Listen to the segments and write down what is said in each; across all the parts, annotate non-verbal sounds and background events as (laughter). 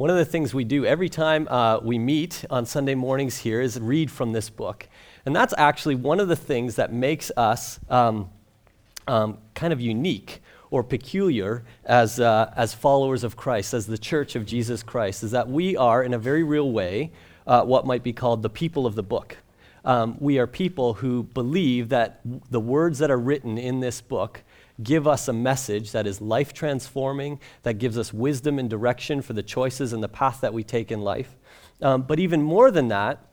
One of the things we do every time uh, we meet on Sunday mornings here is read from this book. And that's actually one of the things that makes us um, um, kind of unique or peculiar as, uh, as followers of Christ, as the church of Jesus Christ, is that we are, in a very real way, uh, what might be called the people of the book. Um, we are people who believe that the words that are written in this book give us a message that is life transforming, that gives us wisdom and direction for the choices and the path that we take in life. Um, but even more than that,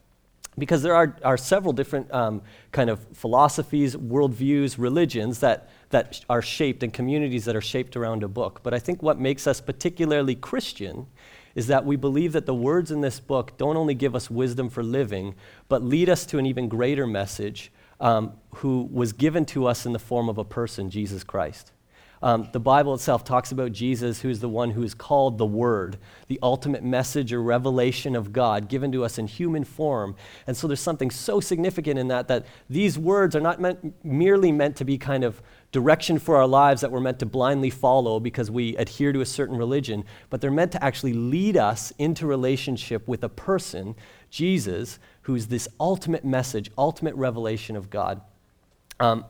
because there are, are several different um, kind of philosophies, worldviews, religions that, that are shaped and communities that are shaped around a book. But I think what makes us particularly Christian is that we believe that the words in this book don't only give us wisdom for living, but lead us to an even greater message um, who was given to us in the form of a person, Jesus Christ. Um, the Bible itself talks about Jesus, who is the one who is called the Word, the ultimate message or revelation of God given to us in human form. And so there's something so significant in that that these words are not meant, merely meant to be kind of direction for our lives that we're meant to blindly follow because we adhere to a certain religion, but they're meant to actually lead us into relationship with a person, Jesus, who's this ultimate message, ultimate revelation of God. Um,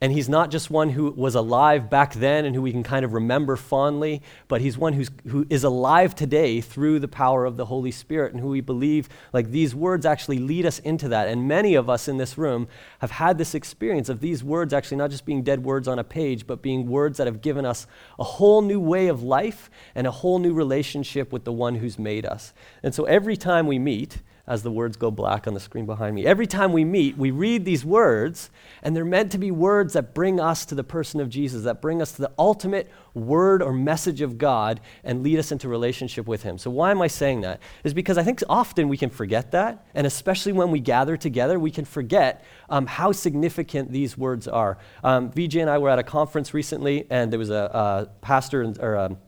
and he's not just one who was alive back then and who we can kind of remember fondly, but he's one who's, who is alive today through the power of the Holy Spirit and who we believe, like these words actually lead us into that. And many of us in this room have had this experience of these words actually not just being dead words on a page, but being words that have given us a whole new way of life and a whole new relationship with the one who's made us. And so every time we meet, as the words go black on the screen behind me. Every time we meet, we read these words, and they're meant to be words that bring us to the person of Jesus, that bring us to the ultimate word or message of God and lead us into relationship with Him. So, why am I saying that? Is because I think often we can forget that, and especially when we gather together, we can forget um, how significant these words are. Um, VJ and I were at a conference recently, and there was a, a pastor, or a, um,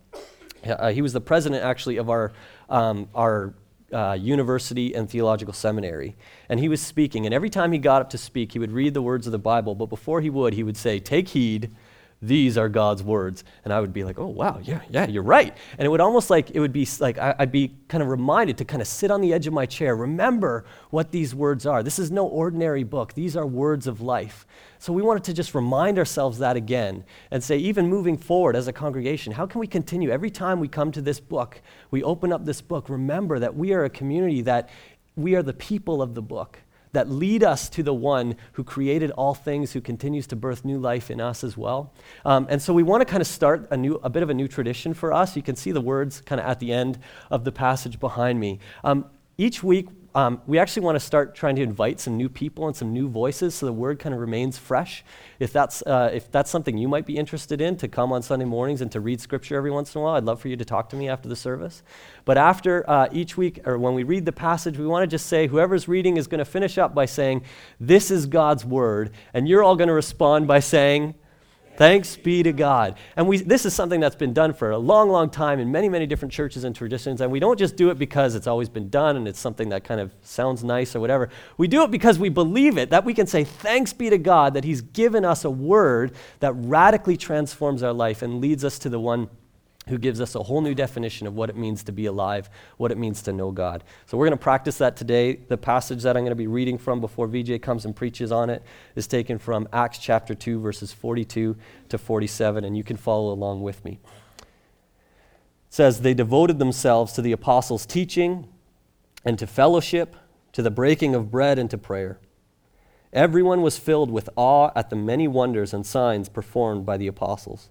uh, he was the president actually of our, um, our uh, university and theological seminary. And he was speaking, and every time he got up to speak, he would read the words of the Bible, but before he would, he would say, Take heed, these are God's words. And I would be like, oh, wow, yeah, yeah, you're right. And it would almost like, it would be like, I, would be kind of reminded to kind of sit on the edge of my chair, remember what these words are. This is no ordinary book, these are words of life. So we wanted to just remind ourselves that again and say, even moving forward as a congregation, how can we continue? Every time we come to this book, we open up this book, remember that we are a community that we are the people of the book that lead us to the one who created all things, who continues to birth new life in us as well. Um, and so we want to kind of start a, new, a bit of a new tradition for us. You can see the words kind of at the end of the passage behind me. Um, each week, um, we actually want to start trying to invite some new people and some new voices so the word kind of remains fresh. If that's, uh, if that's something you might be interested in, to come on Sunday mornings and to read scripture every once in a while, I'd love for you to talk to me after the service. But after uh, each week, or when we read the passage, we want to just say whoever's reading is going to finish up by saying, This is God's word. And you're all going to respond by saying, Thanks be to God. And we, this is something that's been done for a long, long time in many, many different churches and traditions. And we don't just do it because it's always been done and it's something that kind of sounds nice or whatever. We do it because we believe it, that we can say, Thanks be to God that He's given us a word that radically transforms our life and leads us to the one who gives us a whole new definition of what it means to be alive, what it means to know God. So we're going to practice that today. The passage that I'm going to be reading from before VJ comes and preaches on it is taken from Acts chapter 2, verses 42 to 47, and you can follow along with me. It says, They devoted themselves to the apostles' teaching and to fellowship, to the breaking of bread and to prayer. Everyone was filled with awe at the many wonders and signs performed by the apostles.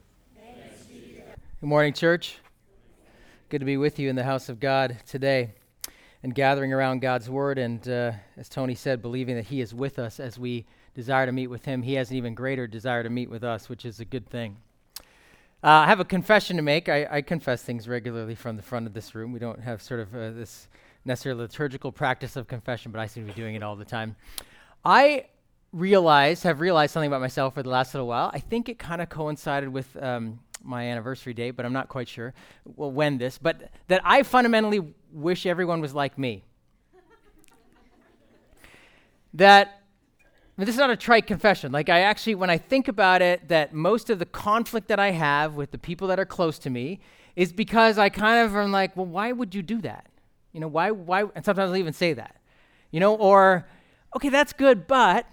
Good morning, church. Good to be with you in the house of God today and gathering around God's word. And uh, as Tony said, believing that He is with us as we desire to meet with Him. He has an even greater desire to meet with us, which is a good thing. Uh, I have a confession to make. I, I, confess things regularly from the front of this room. We don't have sort of uh, this necessarily liturgical practice of confession, but I seem to be doing it all the time. I realized, have realized something about myself for the last little while. I think it kind of coincided with um, my anniversary date, but I'm not quite sure when this, but that I fundamentally wish everyone was like me. that this is not a trite confession. Like, I actually, when I think about it, that most of the conflict that I have with the people that are close to me is because I kind of am like, well, why would you do that? You know, why, why, and sometimes I'll even say that, you know, or, okay, that's good, but,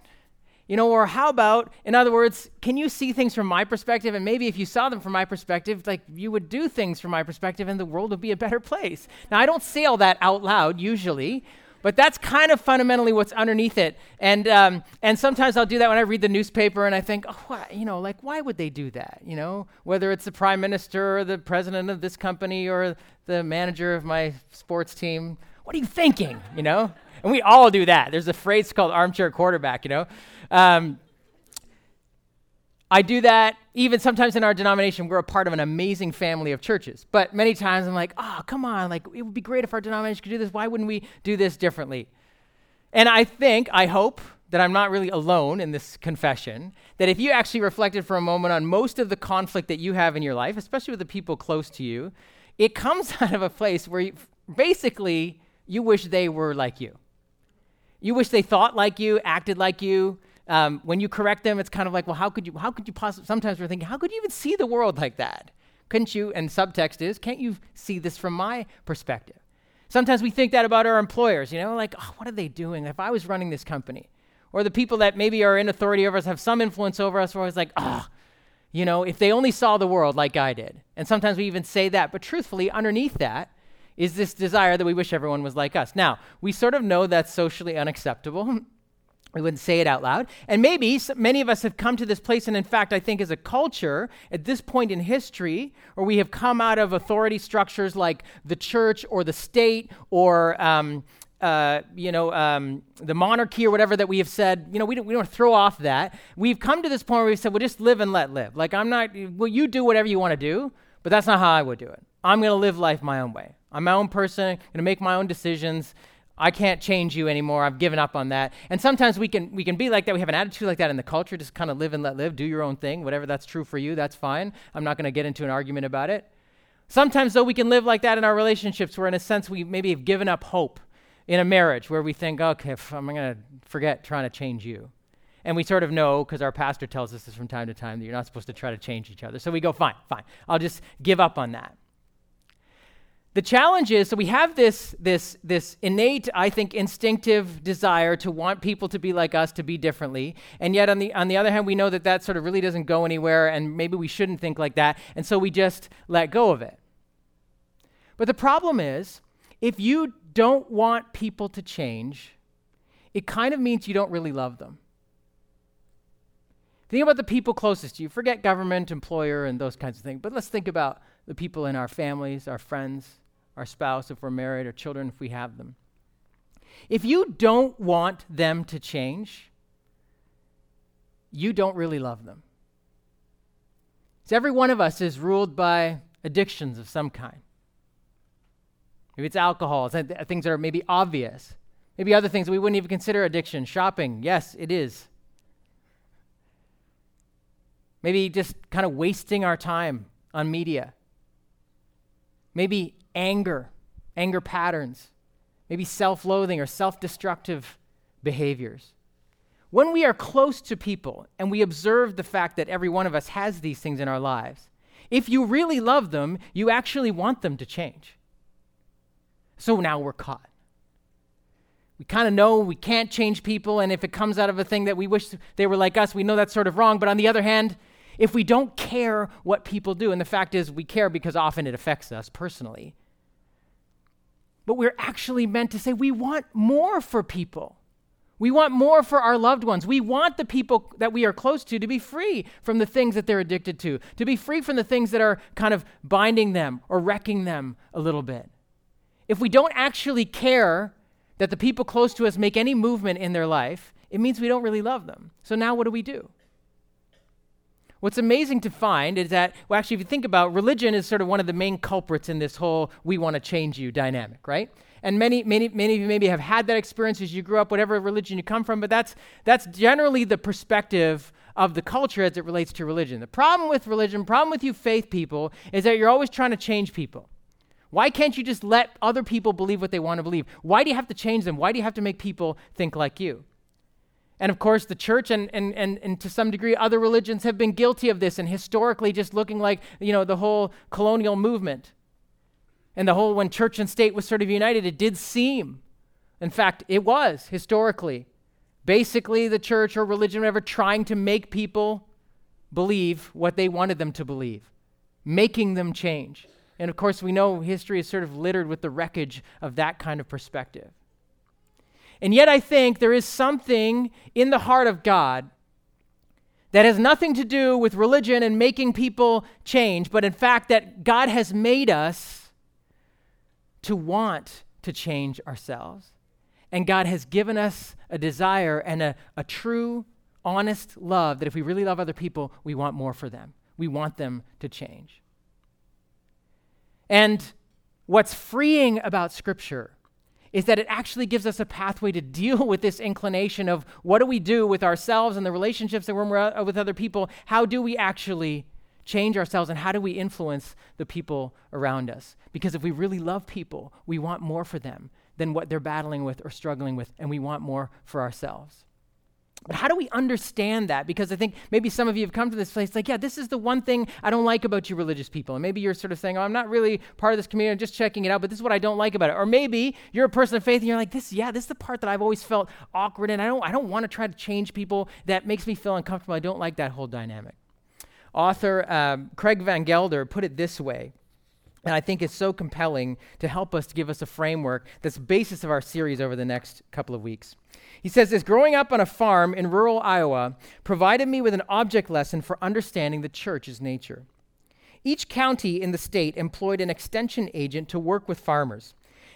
you know, or how about, in other words, can you see things from my perspective? And maybe if you saw them from my perspective, like you would do things from my perspective and the world would be a better place. Now, I don't say all that out loud usually, but that's kind of fundamentally what's underneath it. And, um, and sometimes I'll do that when I read the newspaper and I think, oh, why, you know, like, why would they do that? You know, whether it's the prime minister or the president of this company or the manager of my sports team. What are you thinking? You know? And we all do that. There's a phrase called armchair quarterback, you know? Um, I do that even sometimes in our denomination. We're a part of an amazing family of churches. But many times I'm like, oh, come on. Like, it would be great if our denomination could do this. Why wouldn't we do this differently? And I think, I hope, that I'm not really alone in this confession. That if you actually reflected for a moment on most of the conflict that you have in your life, especially with the people close to you, it comes (laughs) out of a place where you, basically you wish they were like you. You wish they thought like you, acted like you, um, when you correct them, it's kind of like, well, how could you, how could you possibly, sometimes we're thinking, how could you even see the world like that? Couldn't you, and subtext is, can't you see this from my perspective? Sometimes we think that about our employers, you know, like, oh, what are they doing? If I was running this company, or the people that maybe are in authority over us have some influence over us, we're always like, oh, you know, if they only saw the world like I did. And sometimes we even say that, but truthfully, underneath that is this desire that we wish everyone was like us. Now, we sort of know that's socially unacceptable. (laughs) We wouldn't say it out loud. And maybe many of us have come to this place, and in fact, I think as a culture, at this point in history, where we have come out of authority structures like the church or the state or um, uh, you know, um, the monarchy or whatever that we have said, you know, we don't, we don't throw off that. We've come to this point where we've said, well, just live and let live. Like, I'm not, well, you do whatever you want to do, but that's not how I would do it. I'm going to live life my own way. I'm my own person, going to make my own decisions, I can't change you anymore. I've given up on that. And sometimes we can we can be like that. We have an attitude like that in the culture, just kind of live and let live, do your own thing. Whatever that's true for you, that's fine. I'm not going to get into an argument about it. Sometimes though we can live like that in our relationships where in a sense we maybe have given up hope in a marriage where we think, okay, I'm going to forget trying to change you. And we sort of know, because our pastor tells us this from time to time, that you're not supposed to try to change each other. So we go, fine, fine. I'll just give up on that. The challenge is so we have this, this, this innate, I think, instinctive desire to want people to be like us, to be differently. And yet, on the, on the other hand, we know that that sort of really doesn't go anywhere, and maybe we shouldn't think like that. And so we just let go of it. But the problem is, if you don't want people to change, it kind of means you don't really love them. Think about the people closest to you. Forget government, employer, and those kinds of things. But let's think about the people in our families, our friends, our spouse, if we're married, our children, if we have them. If you don't want them to change, you don't really love them. So every one of us is ruled by addictions of some kind. Maybe it's alcohol, it's things that are maybe obvious. Maybe other things we wouldn't even consider addiction. Shopping, yes, it is. Maybe just kind of wasting our time on media. Maybe anger, anger patterns. Maybe self loathing or self destructive behaviors. When we are close to people and we observe the fact that every one of us has these things in our lives, if you really love them, you actually want them to change. So now we're caught. We kind of know we can't change people, and if it comes out of a thing that we wish they were like us, we know that's sort of wrong. But on the other hand, if we don't care what people do, and the fact is we care because often it affects us personally, but we're actually meant to say we want more for people. We want more for our loved ones. We want the people that we are close to to be free from the things that they're addicted to, to be free from the things that are kind of binding them or wrecking them a little bit. If we don't actually care that the people close to us make any movement in their life, it means we don't really love them. So now what do we do? What's amazing to find is that, well, actually, if you think about religion is sort of one of the main culprits in this whole we want to change you dynamic, right? And many, many, many of you maybe have had that experience as you grew up, whatever religion you come from, but that's, that's generally the perspective of the culture as it relates to religion. The problem with religion, problem with you faith people, is that you're always trying to change people. Why can't you just let other people believe what they want to believe? Why do you have to change them? Why do you have to make people think like you? And of course, the church and, and, and, and to some degree other religions have been guilty of this and historically just looking like, you know, the whole colonial movement. And the whole, when church and state was sort of united, it did seem, in fact, it was historically, basically the church or religion, whatever, trying to make people believe what they wanted them to believe, making them change. And of course, we know history is sort of littered with the wreckage of that kind of perspective. And yet, I think there is something in the heart of God that has nothing to do with religion and making people change, but in fact, that God has made us to want to change ourselves. And God has given us a desire and a, a true, honest love that if we really love other people, we want more for them. We want them to change. And what's freeing about Scripture is that it actually gives us a pathway to deal with this inclination of what do we do with ourselves and the relationships that we're with other people? How do we actually change ourselves and how do we influence the people around us? Because if we really love people, we want more for them than what they're battling with or struggling with, and we want more for ourselves. But how do we understand that? Because I think maybe some of you have come to this place like, yeah, this is the one thing I don't like about you religious people. And maybe you're sort of saying, oh, I'm not really part of this community, I'm just checking it out, but this is what I don't like about it. Or maybe you're a person of faith and you're like, this, yeah, this is the part that I've always felt awkward and I don't, I don't want to try to change people. That makes me feel uncomfortable. I don't like that whole dynamic. Author um, Craig Van Gelder put it this way. And I think it's so compelling to help us to give us a framework that's basis of our series over the next couple of weeks. He says this growing up on a farm in rural Iowa provided me with an object lesson for understanding the church's nature. Each county in the state employed an extension agent to work with farmers.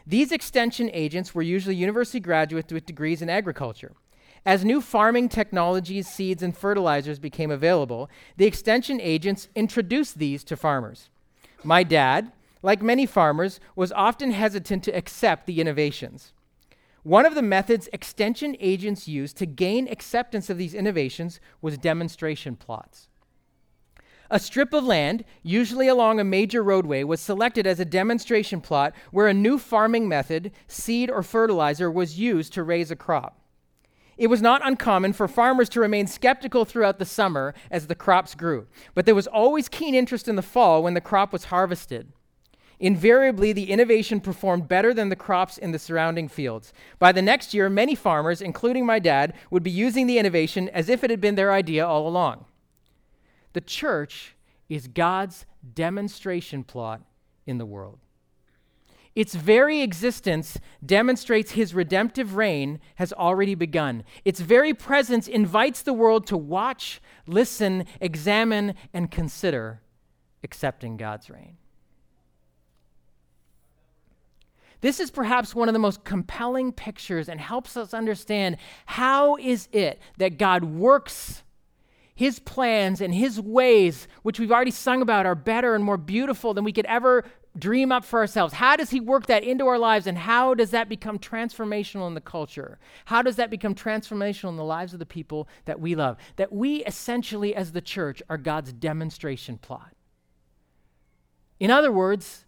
These extension agents were usually university graduates with degrees in agriculture. As new farming technologies, seeds, and fertilizers became available, the extension agents introduced these to farmers. My dad, like many farmers, was often hesitant to accept the innovations. One of the methods extension agents used to gain acceptance of these innovations was demonstration plots. A strip of land, usually along a major roadway, was selected as a demonstration plot where a new farming method, seed or fertilizer, was used to raise a crop. It was not uncommon for farmers to remain skeptical throughout the summer as the crops grew, but there was always keen interest in the fall when the crop was harvested. Invariably, the innovation performed better than the crops in the surrounding fields. By the next year, many farmers, including my dad, would be using the innovation as if it had been their idea all along. The church is God's demonstration plot in the world. Its very existence demonstrates his redemptive reign has already begun. Its very presence invites the world to watch, listen, examine, and consider accepting God's reign. This is perhaps one of the most compelling pictures and helps us understand how is it that God works his plans and his ways, which we've already sung about, are better and more beautiful than we could ever dream up for ourselves. How does he work that into our lives and how does that become transformational in the culture? How does that become transformational in the lives of the people that we love? That we essentially, as the church, are God's demonstration plot. In other words,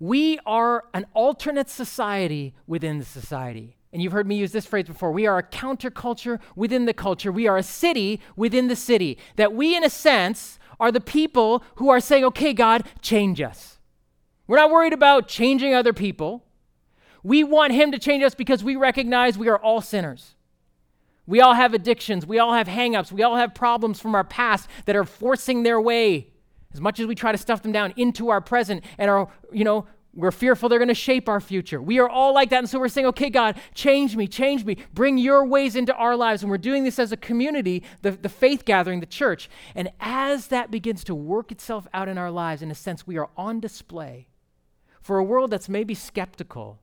we are an alternate society within the society. And you've heard me use this phrase before. We are a counterculture within the culture. We are a city within the city. That we, in a sense, are the people who are saying, okay, God, change us. We're not worried about changing other people. We want Him to change us because we recognize we are all sinners. We all have addictions. We all have hangups. We all have problems from our past that are forcing their way as much as we try to stuff them down into our present and are, you know, we're fearful they're going to shape our future. We are all like that. And so we're saying, okay, God, change me, change me, bring your ways into our lives. And we're doing this as a community, the, the faith gathering, the church. And as that begins to work itself out in our lives, in a sense, we are on display for a world that's maybe skeptical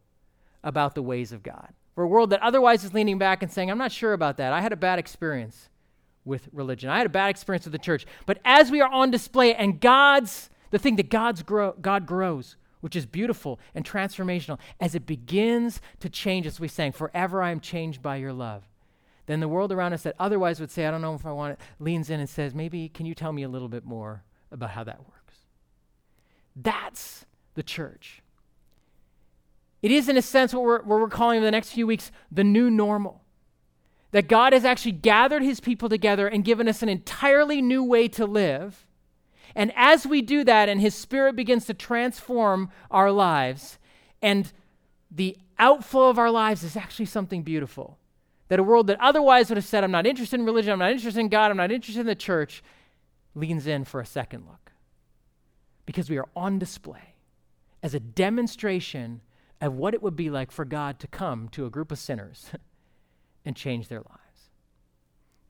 about the ways of God. For a world that otherwise is leaning back and saying, I'm not sure about that. I had a bad experience. With religion. I had a bad experience with the church. But as we are on display and God's, the thing that God's grow, God grows, which is beautiful and transformational, as it begins to change, as we sang, forever I am changed by your love. Then the world around us that otherwise would say, I don't know if I want it, leans in and says, maybe can you tell me a little bit more about how that works? That's the church. It is, in a sense, what we're, what we're calling in the next few weeks the new normal. That God has actually gathered his people together and given us an entirely new way to live. And as we do that, and his spirit begins to transform our lives, and the outflow of our lives is actually something beautiful. That a world that otherwise would have said, I'm not interested in religion, I'm not interested in God, I'm not interested in the church, leans in for a second look. Because we are on display as a demonstration of what it would be like for God to come to a group of sinners (laughs) and change their lives.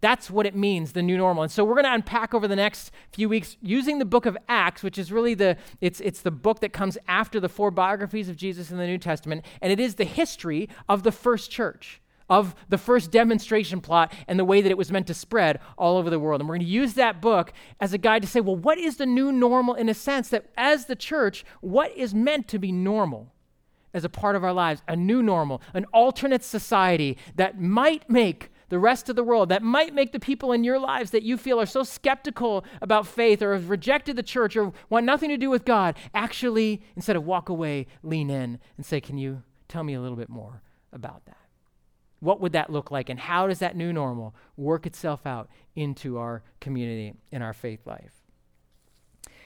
That's what it means, the new normal. And so we're going to unpack over the next few weeks using the book of Acts, which is really the it's it's the book that comes after the four biographies of Jesus in the New Testament, and it is the history of the first church of the first demonstration plot and the way that it was meant to spread all over the world. And we're going to use that book as a guide to say, well, what is the new normal in a sense that as the church, what is meant to be normal as a part of our lives? A new normal, an alternate society that might make the rest of the world, that might make the people in your lives that you feel are so skeptical about faith or have rejected the church or want nothing to do with God, actually, instead of walk away, lean in and say, Can you tell me a little bit more about that? What would that look like? And how does that new normal work itself out into our community in our faith life?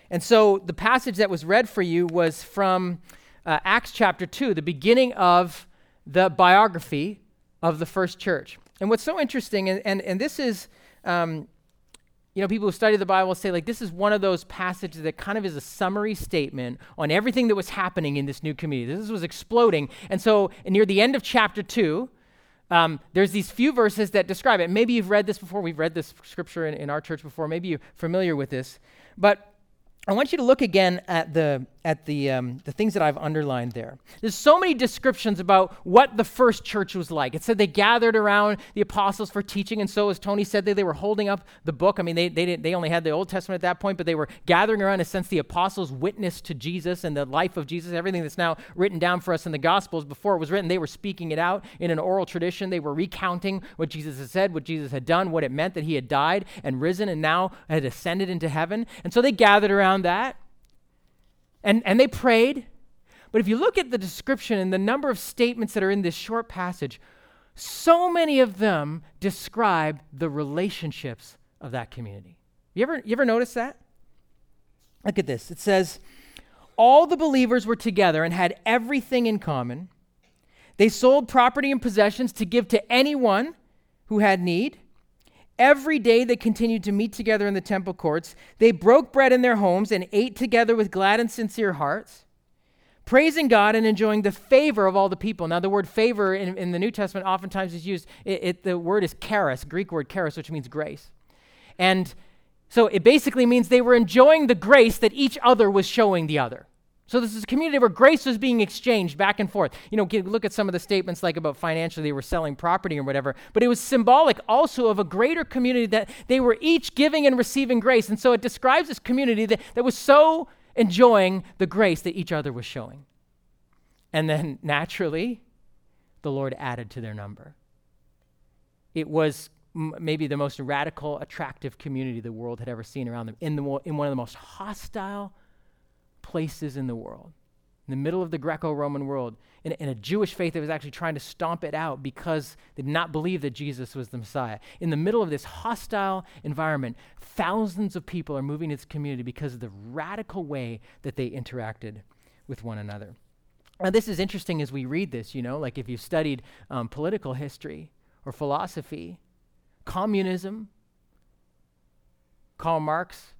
And so the passage that was read for you was from uh, Acts chapter 2, the beginning of the biography of the first church. And what's so interesting, and, and, and this is, um, you know, people who study the Bible say, like, this is one of those passages that kind of is a summary statement on everything that was happening in this new community. This was exploding. And so, near the end of chapter 2, um, there's these few verses that describe it. Maybe you've read this before. We've read this scripture in, in our church before. Maybe you're familiar with this. But I want you to look again at the at the um, the things that I've underlined there. There's so many descriptions about what the first church was like. It said they gathered around the apostles for teaching, and so as Tony said, they, they were holding up the book. I mean, they they didn't they only had the Old Testament at that point, but they were gathering around in a sense the apostles' witness to Jesus and the life of Jesus, everything that's now written down for us in the Gospels. Before it was written, they were speaking it out in an oral tradition. They were recounting what Jesus had said, what Jesus had done, what it meant that he had died and risen and now had ascended into heaven. And so they gathered around that. And, and they prayed. But if you look at the description and the number of statements that are in this short passage, so many of them describe the relationships of that community. You ever, you ever notice that? Look at this. It says, All the believers were together and had everything in common. They sold property and possessions to give to anyone who had need. Every day they continued to meet together in the temple courts. They broke bread in their homes and ate together with glad and sincere hearts, praising God and enjoying the favor of all the people. Now, the word favor in, in the New Testament oftentimes is used, it, it, the word is charis, Greek word charis, which means grace. And so it basically means they were enjoying the grace that each other was showing the other. So this is a community where grace was being exchanged back and forth. You know, look at some of the statements like about financially they were selling property or whatever, but it was symbolic also of a greater community that they were each giving and receiving grace. And so it describes this community that, that was so enjoying the grace that each other was showing. And then (laughs) naturally, the Lord added to their number. It was m- maybe the most radical, attractive community the world had ever seen around them in, the, in one of the most hostile, places in the world, in the middle of the Greco Roman world, in, in, a Jewish faith that was actually trying to stomp it out because they did not believe that Jesus was the Messiah. In the middle of this hostile environment, thousands of people are moving to this community because of the radical way that they interacted with one another. Now, this is interesting as we read this, you know, like if you've studied um, political history or philosophy, communism, Karl Marx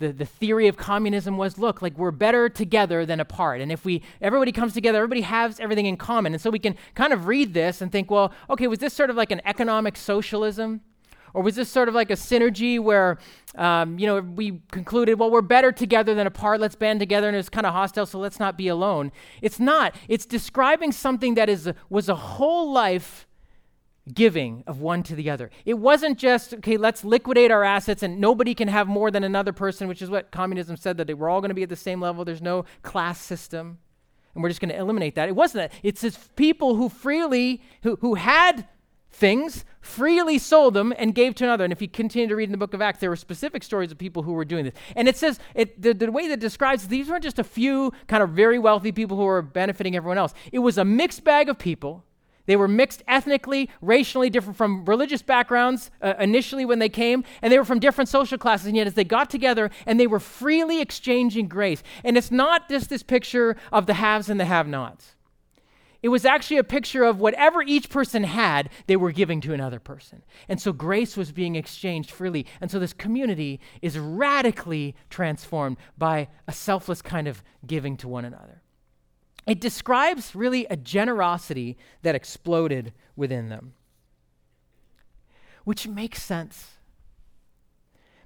the, the theory of communism was look like we're better together than apart. And if we everybody comes together everybody has everything in common. And so we can kind of read this and think well okay was this sort of like an economic socialism? Or was this sort of like a synergy where um, you know we concluded well we're better together than apart let's band together and it's kind of hostile so let's not be alone? It's not. It's describing something that is was a whole life giving of one to the other. It wasn't just, okay, let's liquidate our assets and nobody can have more than another person, which is what communism said that they were all going to be at the same level. There's no class system. And we're just going to eliminate that. It wasn't that. It's just people who freely, who, who had things, freely sold them and gave to another. And if you continue to read in the book of Acts, there were specific stories of people who were doing this. And it says, it, the, the way that describes these weren't just a few kind of very wealthy people who were benefiting everyone else. It was a mixed bag of people they were mixed ethnically, racially, different from religious backgrounds uh, initially when they came, and they were from different social classes. And yet, as they got together and they were freely exchanging grace. And it's not just this picture of the haves and the have nots. It was actually a picture of whatever each person had, they were giving to another person. And so grace was being exchanged freely. And so this community is radically transformed by a selfless kind of giving to one another. It describes really a generosity that exploded within them, which makes sense.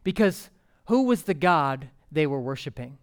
Because who was the God they were worshiping?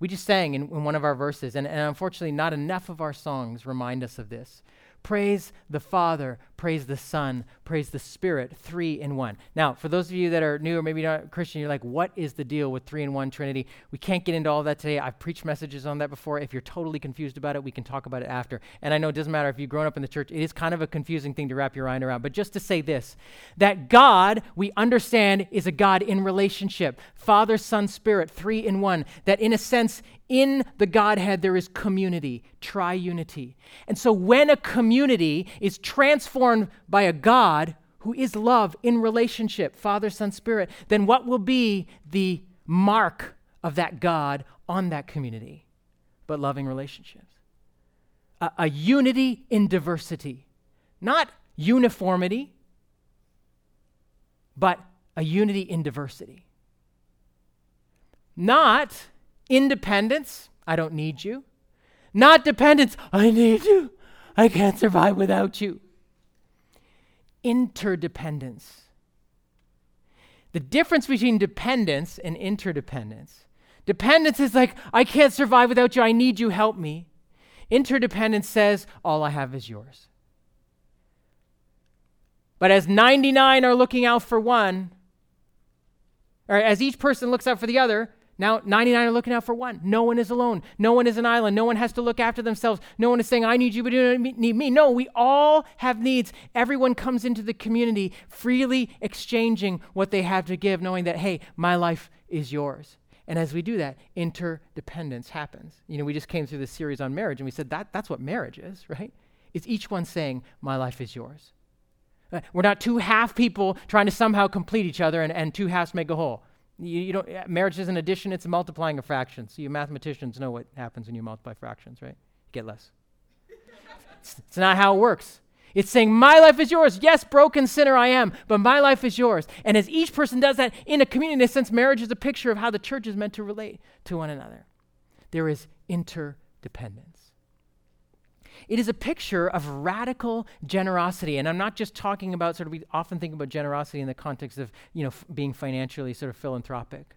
We just sang in, in one of our verses, and, and unfortunately, not enough of our songs remind us of this. Praise the Father, praise the Son, praise the Spirit, three in one. Now, for those of you that are new or maybe not Christian, you're like, what is the deal with three in one Trinity? We can't get into all that today. I've preached messages on that before. If you're totally confused about it, we can talk about it after. And I know it doesn't matter if you've grown up in the church, it is kind of a confusing thing to wrap your mind around. But just to say this that God, we understand, is a God in relationship Father, Son, Spirit, three in one. That in a sense, in the Godhead, there is community, triunity. And so when a community is transformed by a God who is love in relationship, Father, Son, Spirit, then what will be the mark of that God on that community? But loving relationships. A, a unity in diversity, not uniformity, but a unity in diversity. Not Independence, I don't need you. Not dependence, I need you. I can't survive without you. Interdependence. The difference between dependence and interdependence dependence is like, I can't survive without you, I need you, help me. Interdependence says, all I have is yours. But as 99 are looking out for one, or as each person looks out for the other, now, 99 are looking out for one. No one is alone. No one is an island. No one has to look after themselves. No one is saying, I need you, but you don't need me. No, we all have needs. Everyone comes into the community freely exchanging what they have to give, knowing that, hey, my life is yours. And as we do that, interdependence happens. You know, we just came through this series on marriage, and we said that that's what marriage is, (laughs) right? It's each one saying, My life is yours. Uh, we're not two half people trying to somehow complete each other, and, and two halves make a whole. You, you don't, marriage is an addition, it's a multiplying of fractions. You mathematicians know what happens when you multiply fractions, right? You get less. it's, it's not how it works. It's saying, My life is yours. Yes, broken sinner I am, but my life is yours. And as each person does that in a community, in a sense, marriage is a picture of how the church is meant to relate to one another. There is interdependence. It is a picture of radical generosity. And I'm not just talking about sort of, we often think about generosity in the context of, you know, f- being financially sort of philanthropic,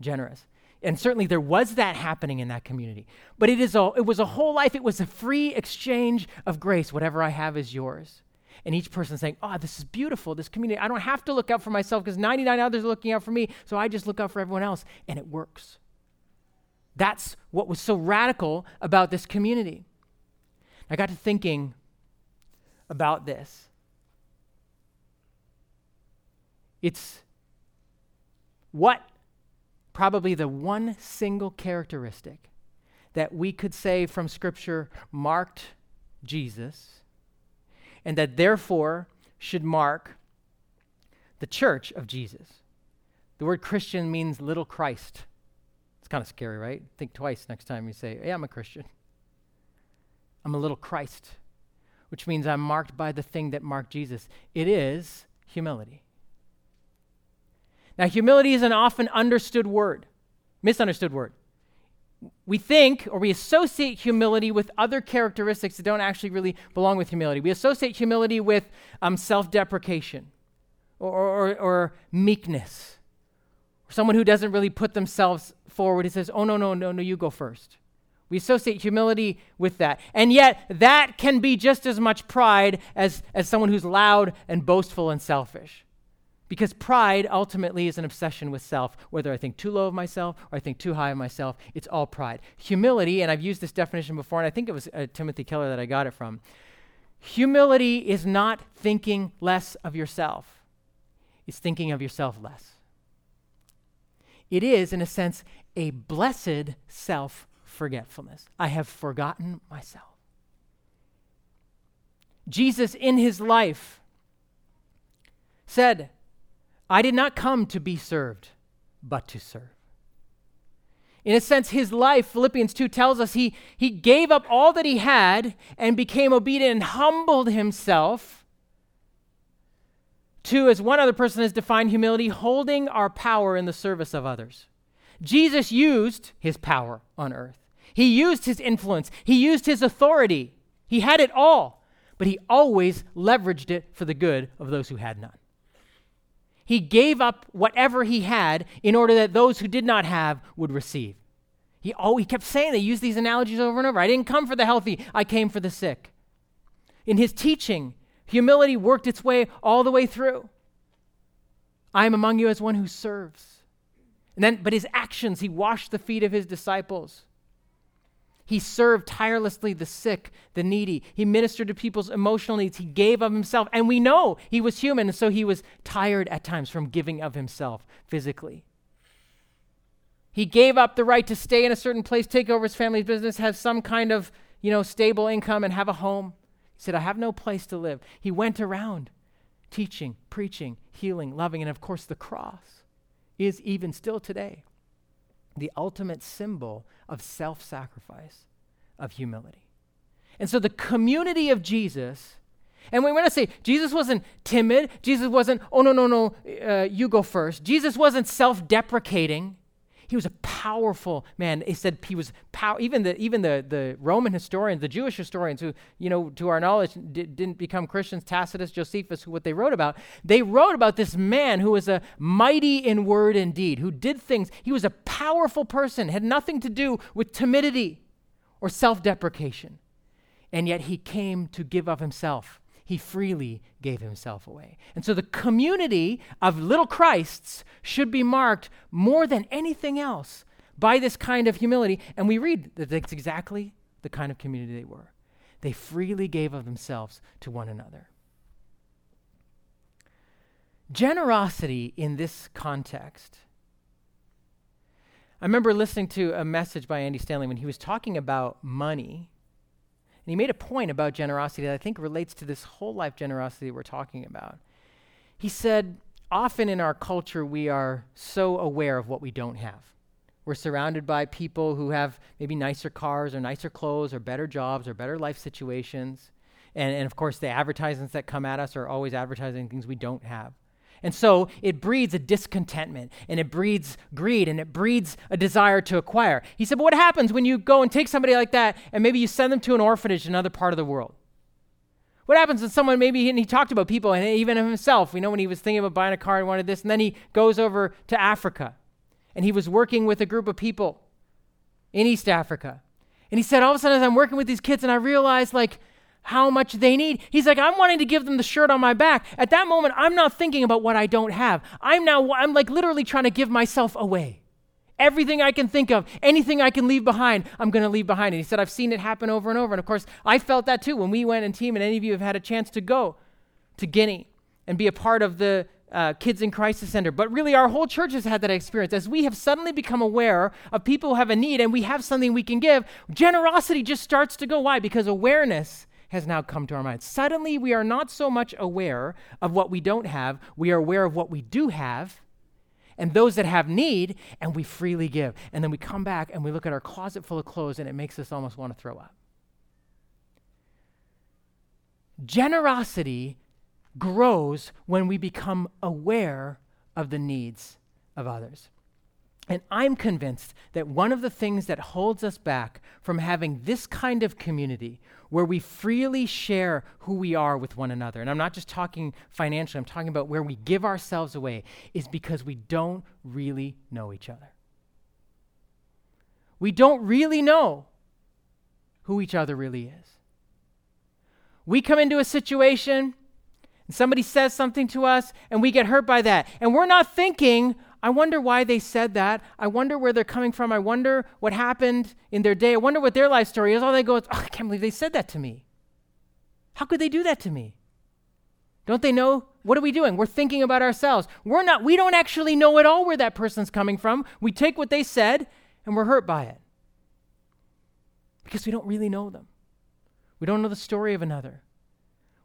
generous. And certainly there was that happening in that community. But it, is a, it was a whole life, it was a free exchange of grace. Whatever I have is yours. And each person saying, Oh, this is beautiful, this community. I don't have to look out for myself because 99 others are looking out for me, so I just look out for everyone else. And it works. That's what was so radical about this community. I got to thinking about this. It's what probably the one single characteristic that we could say from Scripture marked Jesus, and that therefore should mark the church of Jesus. The word Christian means little Christ. It's kind of scary, right? Think twice next time you say, Hey, I'm a Christian. (laughs) I'm a little Christ, which means I'm marked by the thing that marked Jesus. It is humility. Now, humility is an often understood word, misunderstood word. We think or we associate humility with other characteristics that don't actually really belong with humility. We associate humility with um, self deprecation or, or, or meekness, or someone who doesn't really put themselves forward. He says, Oh, no, no, no, no, you go first We associate humility with that. And yet, that can be just as much pride as, as someone who's loud and boastful and selfish. Because pride ultimately is an obsession with self, whether I think too low of myself or I think too high of myself, it's all pride. Humility, and I've used this definition before, and I think it was uh, Timothy Keller that I got it from. Humility is not thinking less of yourself, it's thinking of yourself less. It is, in a sense, a blessed self forgetfulness. I have forgotten myself. Jesus, in his life, said, I did not come to be served, but to serve. In a sense, his life, Philippians 2 tells us, he, he gave up all that he had and became obedient and humbled himself to, as one other person has defined humility, holding our power in the service of others. Jesus used his power on earth, he used his influence, he used his authority. He had it all, but he always leveraged it for the good of those who had none. He gave up whatever he had in order that those who did not have would receive. He, oh, he kept saying, they used these analogies over and over. I didn't come for the healthy, I came for the sick. In his teaching, humility worked its way all the way through. I am among you as one who serves. And then, but his actions, he washed the feet of his disciples. He served tirelessly the sick, the needy. He ministered to people's emotional needs. He gave of himself. And we know he was human, and so he was tired at times from giving of himself physically. He gave up the right to stay in a certain place, take over his family's business, have some kind of, you know, stable income and have a home. He said, I have no place to live. He went around teaching, preaching, healing, loving, and of course the cross is even still today the ultimate symbol of self sacrifice, of humility. And so the community of Jesus, and we want to say Jesus wasn't timid, Jesus wasn't, oh, no, no, no, uh, you go first. Jesus wasn't self deprecating. He was a powerful man. He said he was power. Even the even the the Roman historians, the Jewish historians, who you know, to our knowledge, did, not become Christians, Tacitus, Josephus, who what they wrote about, they wrote about this man who was a mighty in word and deed, who did things. He was a powerful person, had nothing to do with timidity or self-deprecation, and yet he came to give of himself he freely gave himself away. And so the community of little Christs should be marked more than anything else by this kind of humility. And we read that that's exactly the kind of community they were. They freely gave of themselves to one another. Generosity in this context. I remember listening to a message by Andy Stanley when he was talking about money and he made a point about generosity that I think relates to this whole life generosity we're talking about. He said, Often in our culture, we are so aware of what we don't have. We're surrounded by people who have maybe nicer cars or nicer clothes or better jobs or better life situations. And, and of course, the advertisements that come at us are always advertising things we don't have. And so it breeds a discontentment and it breeds greed and it breeds a desire to acquire. He said, But what happens when you go and take somebody like that and maybe you send them to an orphanage in another part of the world? What happens when someone maybe, and he talked about people and even himself, we know when he was thinking about buying a car and wanted this, and then he goes over to Africa and he was working with a group of people in East Africa. And he said, All of a sudden, as I'm working with these kids, and I realized, like, how much they need. He's like, I'm wanting to give them the shirt on my back. At that moment, I'm not thinking about what I don't have. I'm now, I'm like literally trying to give myself away. Everything I can think of, anything I can leave behind, I'm going to leave behind. And he said, I've seen it happen over and over. And of course, I felt that too when we went and team, and any of you have had a chance to go to Guinea and be a part of the uh, Kids in Crisis Center. But really, our whole church has had that experience. As we have suddenly become aware of people who have a need and we have something we can give, generosity just starts to go. Why? Because awareness has now come to our minds. Suddenly, we are not so much aware of what we don't have, we are aware of what we do have and those that have need, and we freely give. And then we come back and we look at our closet full of clothes, and it makes us almost want to throw up. Generosity grows when we become aware of the needs of others. And I'm convinced that one of the things that holds us back from having this kind of community where we freely share who we are with one another, and I'm not just talking financially, I'm talking about where we give ourselves away, is because we don't really know each other. We don't really know who each other really is. We come into a situation and somebody says something to us and we get hurt by that. And we're not thinking, I wonder why they said that. I wonder where they're coming from. I wonder what happened in their day. I wonder what their life story is. All they go is, oh, I can't believe they said that to me. How could they do that to me? Don't they know? What are we doing? We're thinking about ourselves. We're not, we don't actually know at all where that person's coming from. We take what they said and we're hurt by it because we don't really know them. We don't know the story of another.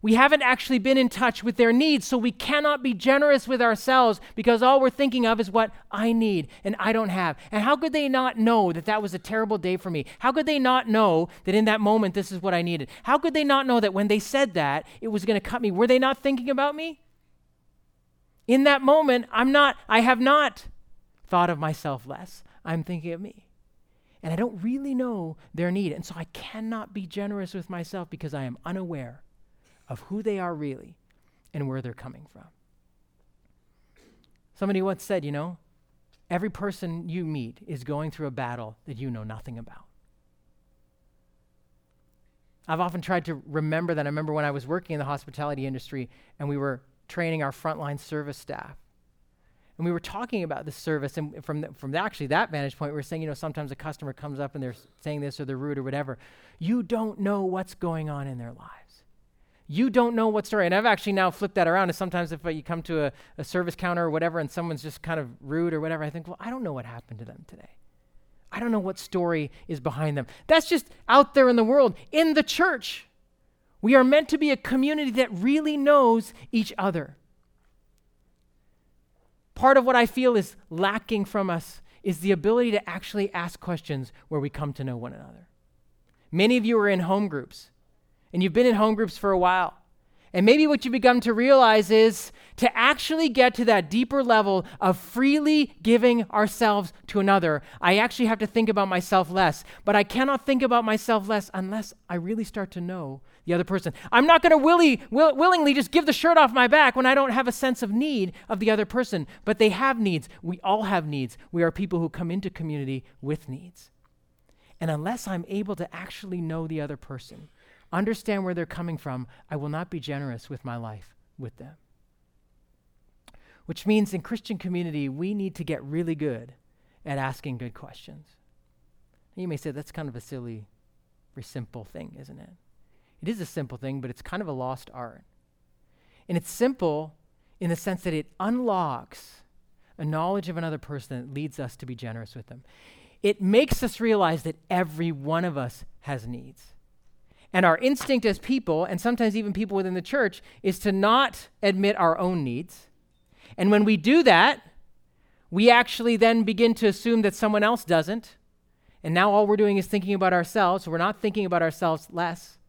We haven't actually been in touch with their needs, so we cannot be generous with ourselves because all we're thinking of is what I need and I don't have. And how could they not know that that was a terrible day for me? How could they not know that in that moment this is what I needed? How could they not know that when they said that it was going to cut me? Were they not thinking about me? In that moment, I'm not, I have not thought of myself less. I'm thinking of me. And I don't really know their need. And so I cannot be generous with myself because I am unaware of who they are really and where they're coming from. Somebody once said, you know, every person you meet is going through a battle that you know nothing about. I've often tried to remember that. I remember when I was working in the hospitality industry and we were training our frontline service staff. And we were talking about the service, and from, the, from the, actually that vantage point, we were saying, you know, sometimes a customer comes up and they're saying this or they're rude or whatever. You don't know what's going on in their lives you don't know what story. And I've actually now flipped that around. And sometimes if uh, you come to a, a service counter or whatever and someone's just kind of rude or whatever, I think, well, I don't know what happened to them today. I don't know what story is behind them. That's just out there in the world. In the church, we are meant to be a community that really knows each other. Part of what I feel is lacking from us is the ability to actually ask questions where we come to know one another. Many of you are in home groups and you've been in home groups for a while. And maybe what you have begun to realize is to actually get to that deeper level of freely giving ourselves to another, I actually have to think about myself less. But I cannot think about myself less unless I really start to know the other person. I'm not going to willy, will, willingly just give the shirt off my back when I don't have a sense of need of the other person. But they have needs. We all have needs. We are people who come into community with needs. And unless I'm able to actually know the other person, understand where they're coming from, I will not be generous with my life with them. Which means in Christian community, we need to get really good at asking good questions. you may say that's kind of a silly, very simple thing, isn't it? It is a simple thing, but it's kind of a lost art. And it's simple in the sense that it unlocks a knowledge of another person that leads us to be generous with them. It makes us realize that every one of us has needs. And our instinct as people, and sometimes even people within the church, is to not admit our own needs. And when we do that, we actually then begin to assume that someone else doesn't. And now all we're doing is thinking about ourselves. So we're not thinking about ourselves less.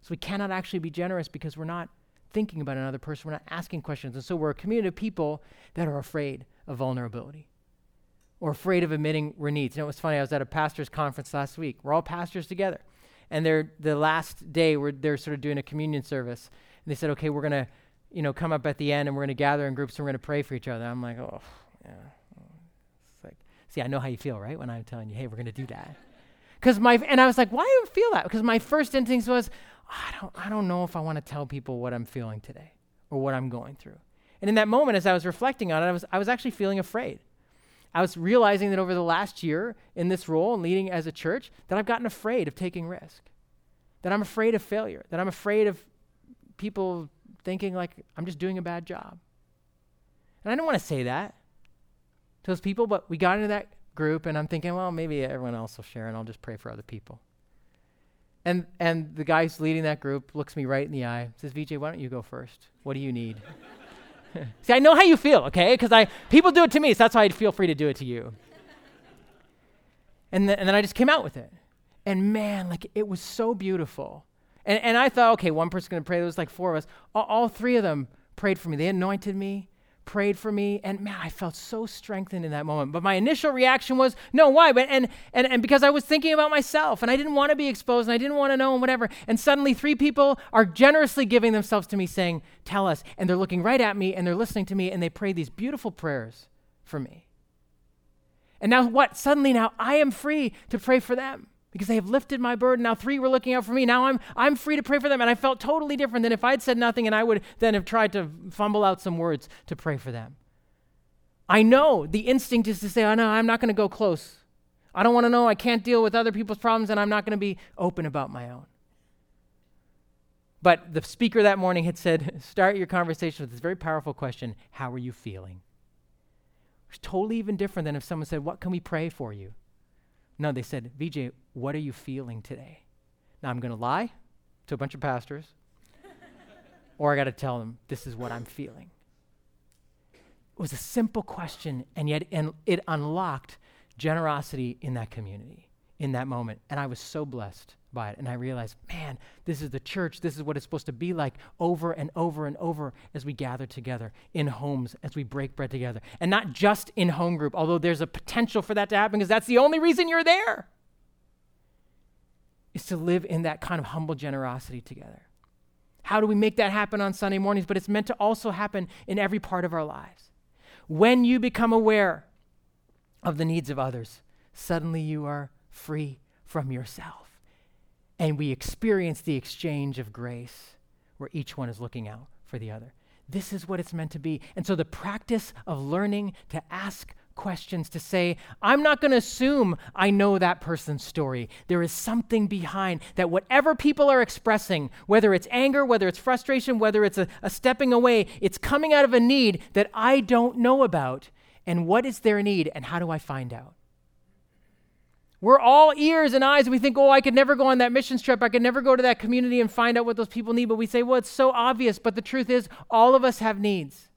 So we cannot actually be generous because we're not thinking about another person. We're not asking questions. And so we're a community of people that are afraid of vulnerability or afraid of admitting we're needs. You know, it was funny. I was at a pastor's conference last week. We're all pastors together and they're the last day where they're sort of doing a communion service. And they said, okay, we're gonna, you know, come up at the end and we're gonna gather in groups and we're gonna pray for each other. I'm like, oh, yeah. It's like, see, I know how you feel, right? When I'm telling you, hey, we're gonna do that. (laughs) Because my and I was like, why do you feel that? Because my first instinct was, I don't, I don't know if I want to tell people what I'm feeling today or what I'm going through. And in that moment, as I was reflecting on it, I was, I was actually feeling afraid. I was realizing that over the last year in this role and leading as a church, that I've gotten afraid of taking risk, that I'm afraid of failure, that I'm afraid of people thinking like I'm just doing a bad job. And I don't want to say that to those people, but we got into that group and I'm thinking, well, maybe everyone else will share and I'll just pray for other people. And and the guy who's leading that group looks me right in the eye, says, VJ, why don't you go first? What do you need? (laughs) See, I know how you feel, okay? Because I people do it to me, so that's why I feel free to do it to you. and, th- and then I just came out with it. And man, like it was so beautiful. And, and I thought, okay, one person's to pray. There was like four of us. All, all three of them prayed for me. They anointed me prayed for me and man i felt so strengthened in that moment. But my initial reaction was no why? But and and, and because i was thinking about myself and i didn't want to be exposed and i didn't want to know and whatever. And suddenly three people are generously giving themselves to me saying tell us. And they're looking right at me and they're listening to me and they pray these beautiful prayers for me. And now what? Suddenly now i am free to pray for them because they have lifted my burden. Now three were looking out for me. Now I'm, I'm free to pray for them. And I felt totally different than if I'd said nothing and I would then have tried to fumble out some words to pray for them. I know the instinct is to say, oh, no, I'm not going to go close. I don't want to know. I can't deal with other people's problems, and I'm not going to be open about my own. But the speaker that morning had said, (laughs) start your conversation with this very powerful question How are you feeling? It's totally even different than if someone said, What can we pray for you? No, they said, VJ, what are you feeling today? Now I'm going to lie to a bunch of pastors, (laughs) or I got to tell them, This is what I'm feeling. It was a simple question, and yet it unlocked generosity in that community in that moment. And I was so blessed by it. And I realized, man, this is the church. This is what it's supposed to be like over and over and over as we gather together in homes, as we break bread together. And not just in home group, although there's a potential for that to happen because that's the only reason you're there, is to live in that kind of humble generosity together. How do we make that happen on Sunday mornings? But it's meant to also happen in every part of our lives. When you become aware of the needs of others, suddenly you are free from yourself. And we experience the exchange of grace where each one is looking out for the other. This is what it's meant to be. And so the practice of learning to ask questions, to say, I'm not going to assume I know that person's story. There is something behind that, whatever people are expressing, whether it's anger, whether it's frustration, whether it's a, a stepping away, it's coming out of a need that I don't know about. And what is their need, and how do I find out? We're all ears and eyes, and we think, oh, I could never go on that missions trip. I could never go to that community and find out what those people need. But we say, well, it's so obvious. But the truth is, all of us have needs.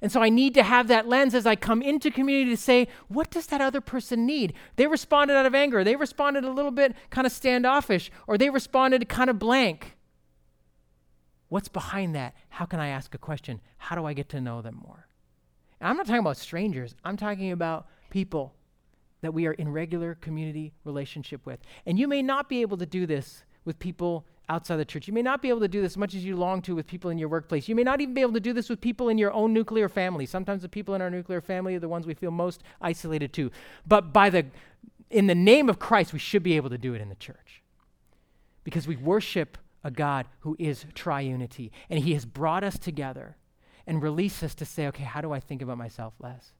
And so I need to have that lens as I come into community to say, what does that other person need? They responded out of anger. They responded a little bit kind of standoffish, or they responded kind of blank. What's behind that? How can I ask a question? How do I get to know them more? And I'm not talking about strangers, I'm talking about people that we are in regular community relationship with. And you may not be able to do this with people outside the church. You may not be able to do this as much as you long to with people in your workplace. You may not even be able to do this with people in your own nuclear family. Sometimes the people in our nuclear family are the ones we feel most isolated to. But by the in the name of Christ, we should be able to do it in the church. Because we worship a God who is triunity and he has brought us together and released us to say, okay, how do I think about myself less?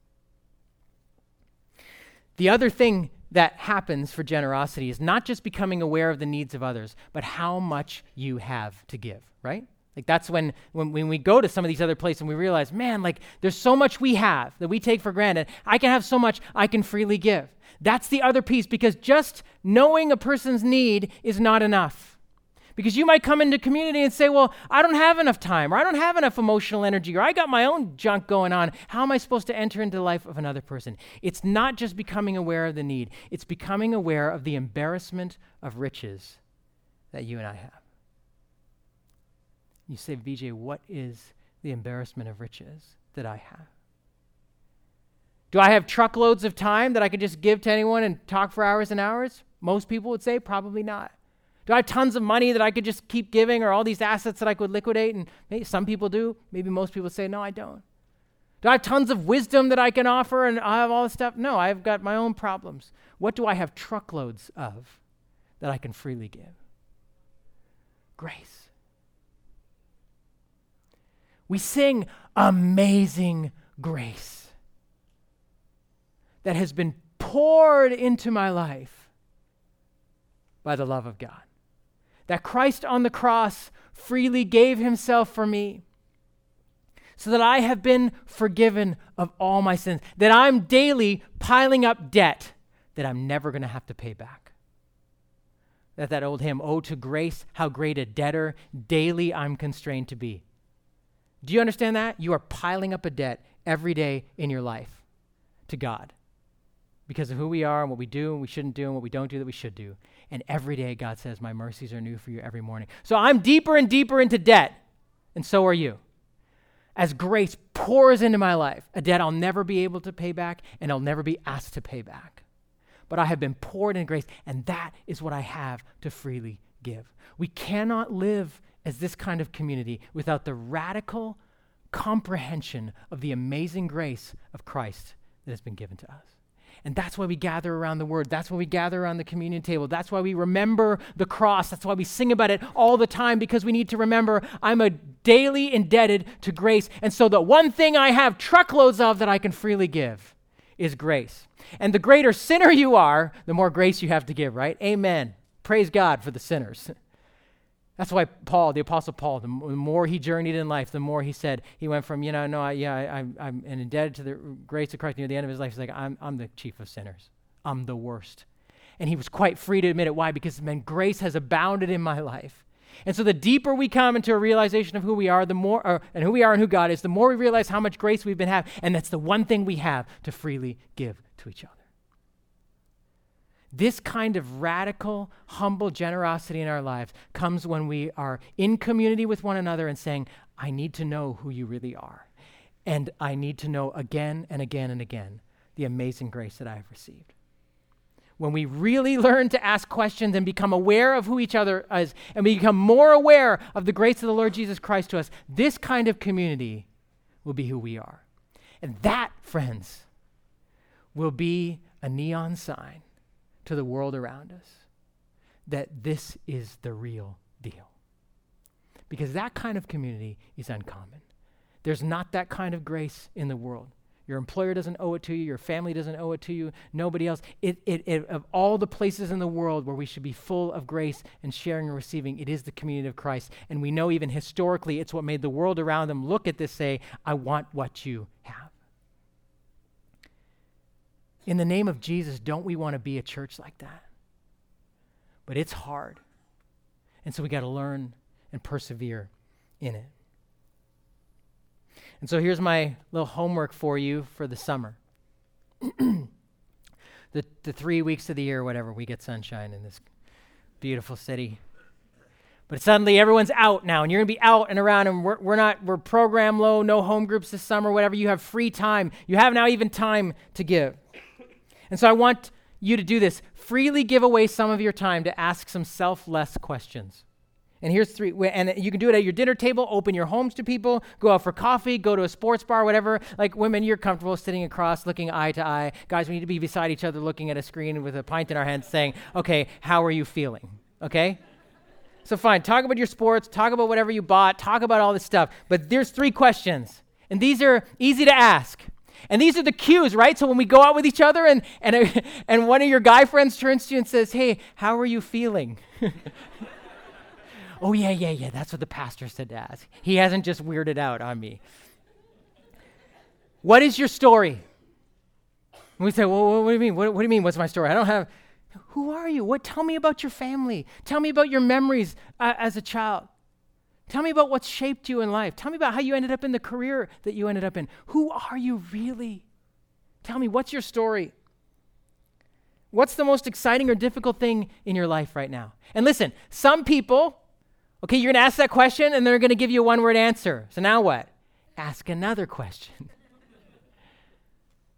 The other thing that happens for generosity is not just becoming aware of the needs of others, but how much you have to give, right? Like that's when, when, when we go to some of these other places and we realize, man, like there's so much we have that we take for granted. I can have so much I can freely give. That's the other piece because just knowing a person's need is not enough. Because you might come into community and say, Well, I don't have enough time, or I don't have enough emotional energy, or I got my own junk going on. How am I supposed to enter into the life of another person? It's not just becoming aware of the need, it's becoming aware of the embarrassment of riches that you and I have. You say, VJ, what is the embarrassment of riches that I have? Do I have truckloads of time that I could just give to anyone and talk for hours and hours? Most people would say probably not. Do I have tons of money that I could just keep giving or all these assets that I could liquidate? And maybe some people do. Maybe most people say, no, I don't. Do I have tons of wisdom that I can offer and I have all this stuff? No, I've got my own problems. What do I have truckloads of that I can freely give? Grace. We sing amazing grace that has been poured into my life by the love of God that Christ on the cross freely gave himself for me so that I have been forgiven of all my sins, that I'm daily piling up debt that I'm never going to have to pay back. That that old hymn, "Oh to grace, how great a debtor daily I'm constrained to be." Do you understand that? You are piling up a debt every day in your life to God because of who we are and what we do and we shouldn't do and what we don't do that we should do. And every day, God says, My mercies are new for you every morning. So I'm deeper and deeper into debt, and so are you. As grace pours into my life, a debt I'll never be able to pay back and I'll never be asked to pay back. But I have been poured in grace, and that is what I have to freely give. We cannot live as this kind of community without the radical comprehension of the amazing grace of Christ that has been given to us. And that's why we gather around the word. That's why we gather around the communion table. That's why we remember the cross. That's why we sing about it all the time because we need to remember I'm a daily indebted to grace. And so the one thing I have truckloads of that I can freely give is grace. And the greater sinner you are, the more grace you have to give, right? Amen. Praise God for the sinners. (laughs) That's why Paul, the Apostle Paul, the more he journeyed in life, the more he said, he went from, you know, no, I, yeah, I, I'm, I'm indebted to the grace of Christ. Near the end of his life, he's like, I'm, I'm the chief of sinners. I'm the worst. And he was quite free to admit it. Why? Because, man, grace has abounded in my life. And so the deeper we come into a realization of who we are, the more, or, and who we are and who God is, the more we realize how much grace we've been having. And that's the one thing we have to freely give to each other. This kind of radical, humble generosity in our lives comes when we are in community with one another and saying, I need to know who you really are. And I need to know again and again and again the amazing grace that I have received. When we really learn to ask questions and become aware of who each other is, and we become more aware of the grace of the Lord Jesus Christ to us, this kind of community will be who we are. And that, friends, will be a neon sign to the world around us that this is the real deal. Because that kind of community is uncommon. There's not that kind of grace in the world. Your employer doesn't owe it to you. Your family doesn't owe it to you. Nobody else. It, it, it, of all the places in the world where we should be full of grace and sharing and receiving, it is the community of Christ. And we know even historically, it's what made the world around them look at this, say, I want what you have. In the name of Jesus, don't we want to be a church like that? But it's hard. And so we got to learn and persevere in it. And so here's my little homework for you for the summer. (clears throat) the, the three weeks of the year, whatever, we get sunshine in this beautiful city. But suddenly everyone's out now, and you're going to be out and around, and we're, we're not, we're program low, no home groups this summer, whatever. You have free time. You have now even time to give. And so I want you to do this. Freely give away some of your time to ask some selfless questions. And here's three, and you can do it at your dinner table, open your homes to people, go out for coffee, go to a sports bar, whatever. Like women, you're comfortable sitting across, looking eye to eye. Guys, we need to be beside each other, looking at a screen with a pint in our hands, saying, okay, how are you feeling? Okay? So fine, talk about your sports, talk about whatever you bought, talk about all this stuff. But there's three questions, and these are easy to ask. And these are the cues, right? So when we go out with each other and, and, (laughs) and one of your guy friends turns to you and says, Hey, how are you feeling? (laughs) oh, yeah, yeah, yeah. That's what the pastor said to ask. He hasn't just weirded out on me. What is your story? And we say, Well, what do you mean? What, what do you mean? What's my story? I don't have. Who are you? What? Tell me about your family. Tell me about your memories uh, as a child. Tell me about what's shaped you in life. Tell me about how you ended up in the career that you ended up in. Who are you really? Tell me, what's your story? What's the most exciting or difficult thing in your life right now? And listen, some people, okay, you're going to ask that question and they're going to give you a one word answer. So now what? Ask another question.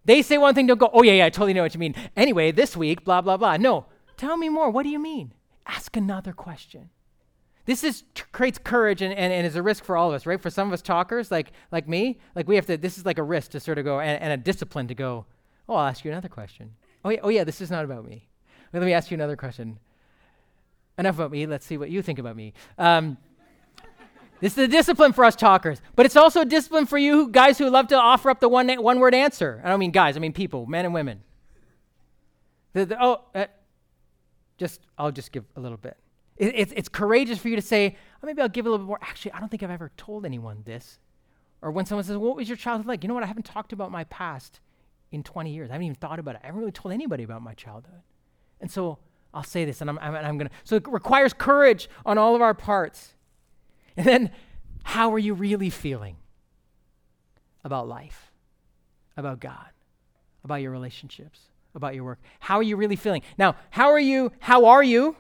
they say one thing, don't go, oh, yeah, yeah, I totally know what you mean. Anyway, this week, blah, blah, blah. No, tell me more. What do you mean? Ask another question. This is t- creates courage and, and, and is a risk for all of us, right? For some of us talkers, like like me, like we have to. This is like a risk to sort of go and, and a discipline to go. Oh, I'll ask you another question. Oh yeah, oh yeah, this is not about me. Let me ask you another question. Enough about me. Let's see what you think about me. Um, this is a discipline for us talkers, but it's also a discipline for you guys who love to offer up the one one word answer. I don't mean guys, I mean people, men and women. The, the, oh, uh, just I'll just give a little bit. It, it's, it's courageous for you to say, oh, maybe I'll give a little bit more. Actually, I don't think I've ever told anyone this. Or when someone says, what was your childhood like? You know what? I haven't talked about my past in 20 years. I haven't even thought about it. I haven't really told anybody about my childhood. And so I'll say this, and I'm, I'm, I'm going to. So it requires courage on all of our parts. And then, how are you really feeling about life, about God, about your relationships, about your work? How are you really feeling? Now, how are you? How are you?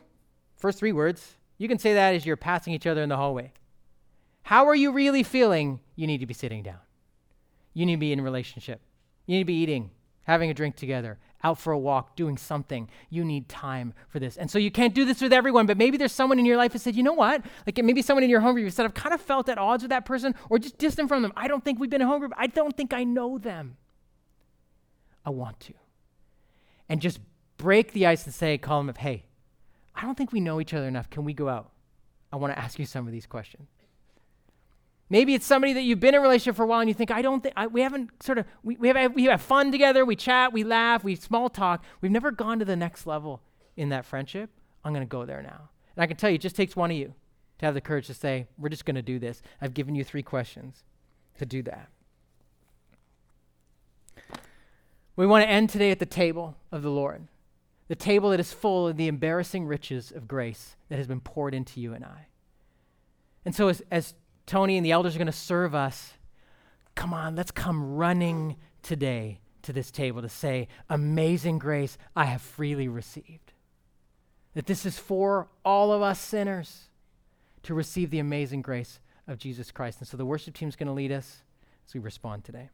First three words. You can say that as you're passing each other in the hallway. How are you really feeling? You need to be sitting down. You need to be in relationship. You need to be eating, having a drink together, out for a walk, doing something. You need time for this. And so you can't do this with everyone, but maybe there's someone in your life who said, you know what? Like maybe someone in your home group you said, I've kind of felt at odds with that person or just distant from them. I don't think we've been in a home group. I don't think I know them. I want to. and just break the ice and say, call them up, hey, I don't think we know each other enough. Can we go out? I want to ask you some of these questions. Maybe it's somebody that you've been in a relationship for a while and you think, I don't think, we haven't sort of, we, we, have, we have fun together, we chat, we laugh, we small talk. We've never gone to the next level in that friendship. I'm going to go there now. And I can tell you, it just takes one of you to have the courage to say, we're just going to do this. I've given you three questions to do that. We want to end today at the table of the Lord, the table that is full of the embarrassing riches of grace that has been poured into you and I. And so, as, as Tony and the elders are going to serve us, come on, let's come running today to this table to say, Amazing grace I have freely received. That this is for all of us sinners to receive the amazing grace of Jesus Christ. And so the worship team is going to lead us as we respond today.